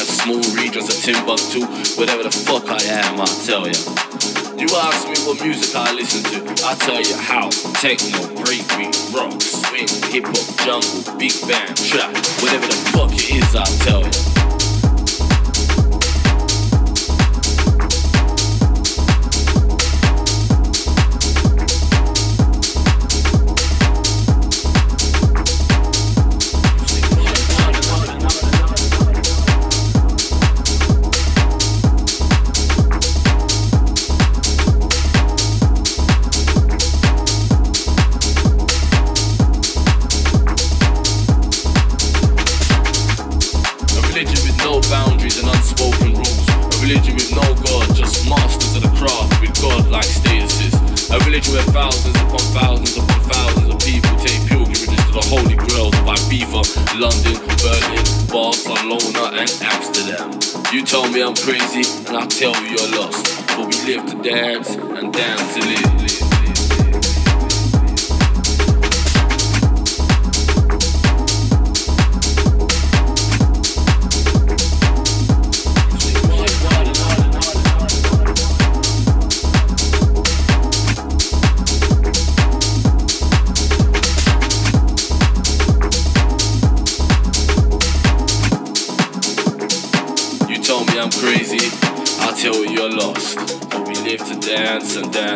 Small smooth regions of Timbuktu, whatever the fuck I am, I tell ya. You ask me what music I listen to, I tell you house, techno, breakbeat, rock, swing, hip hop, jungle, big band, trap, whatever the fuck it is, I tell ya. I'm crazy and I tell you you're lost. But we live to dance and dance to live. and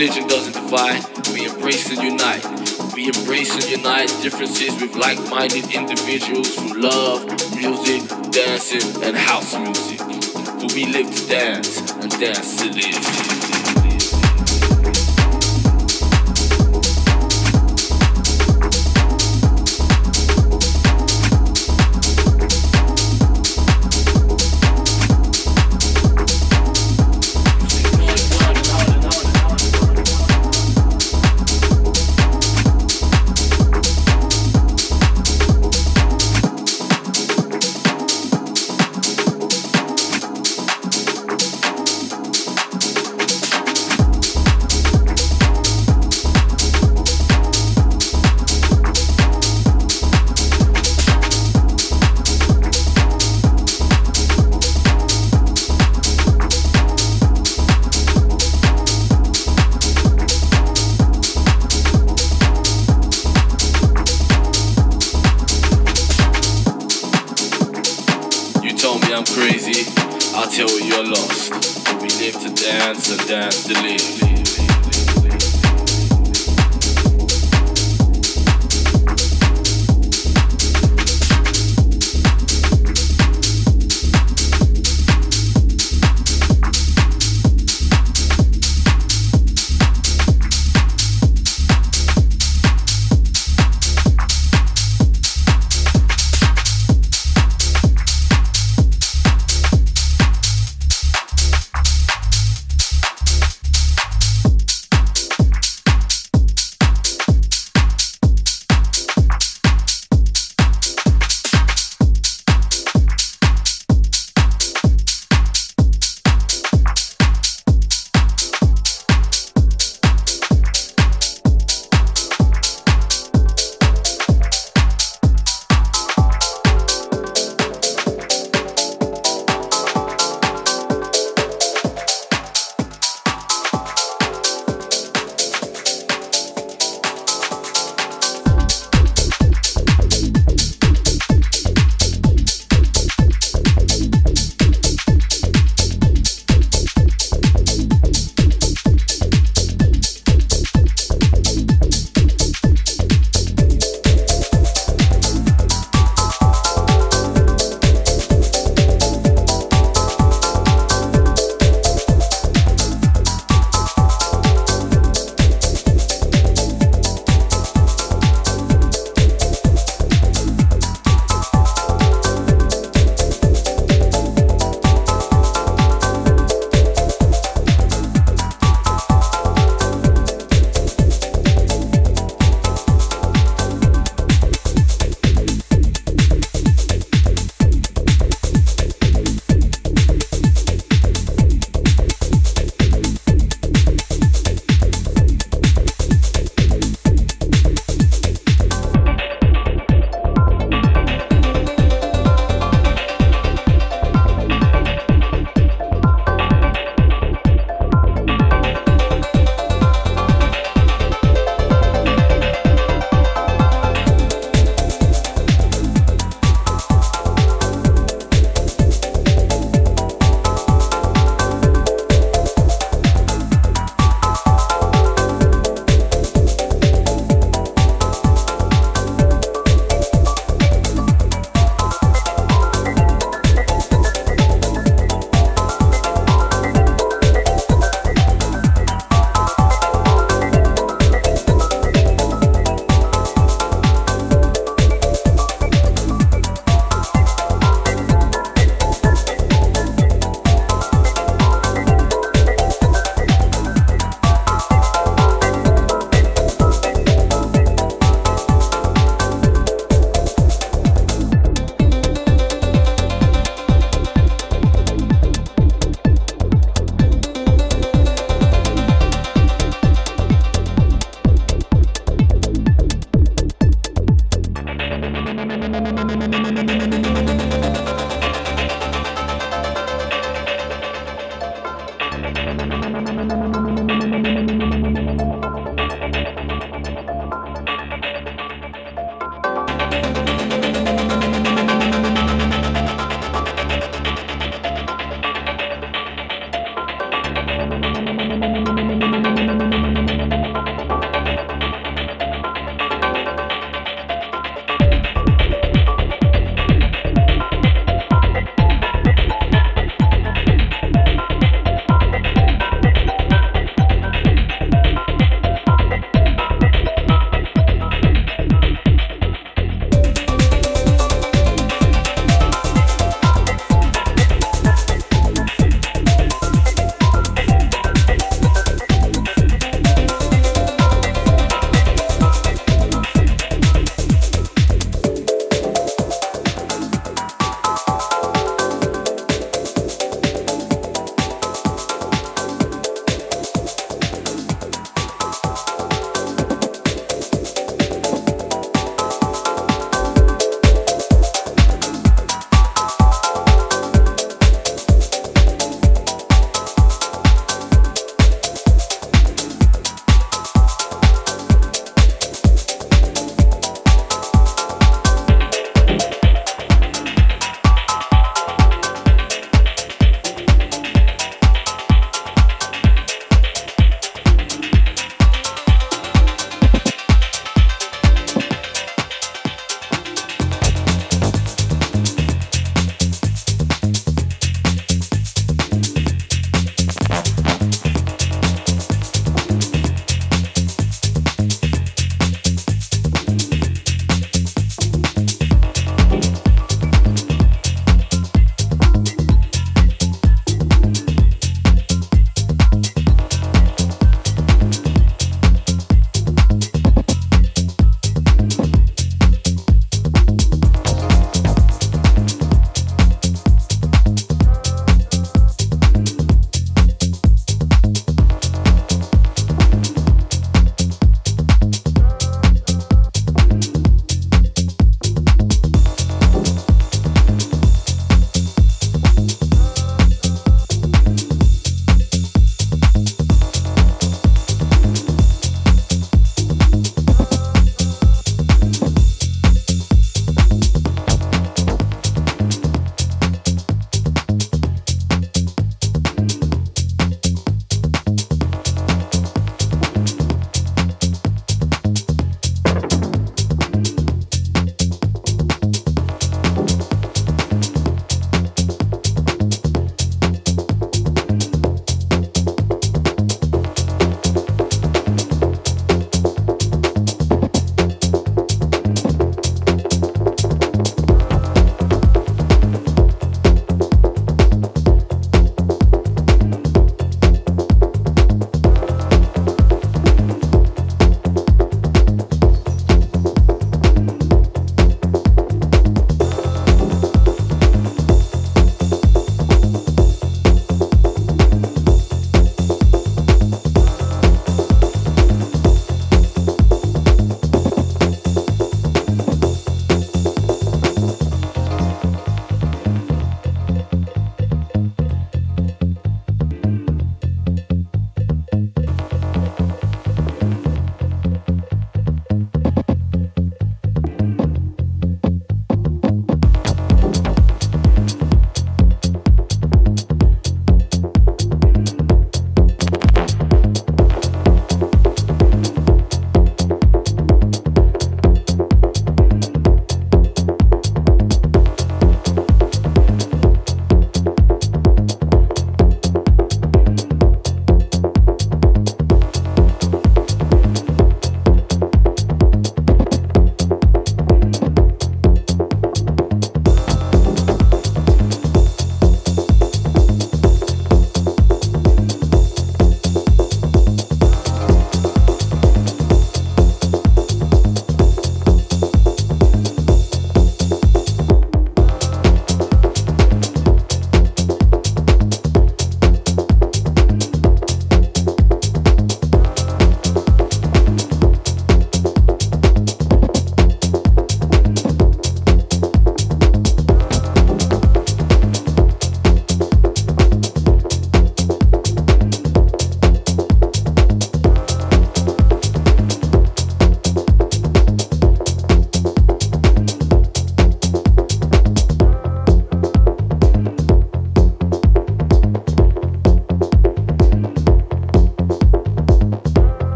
religion doesn't divide, we embrace and unite we embrace and unite differences with like minded individuals who love music, dancing, and house music. Who we live to dance and dance to live.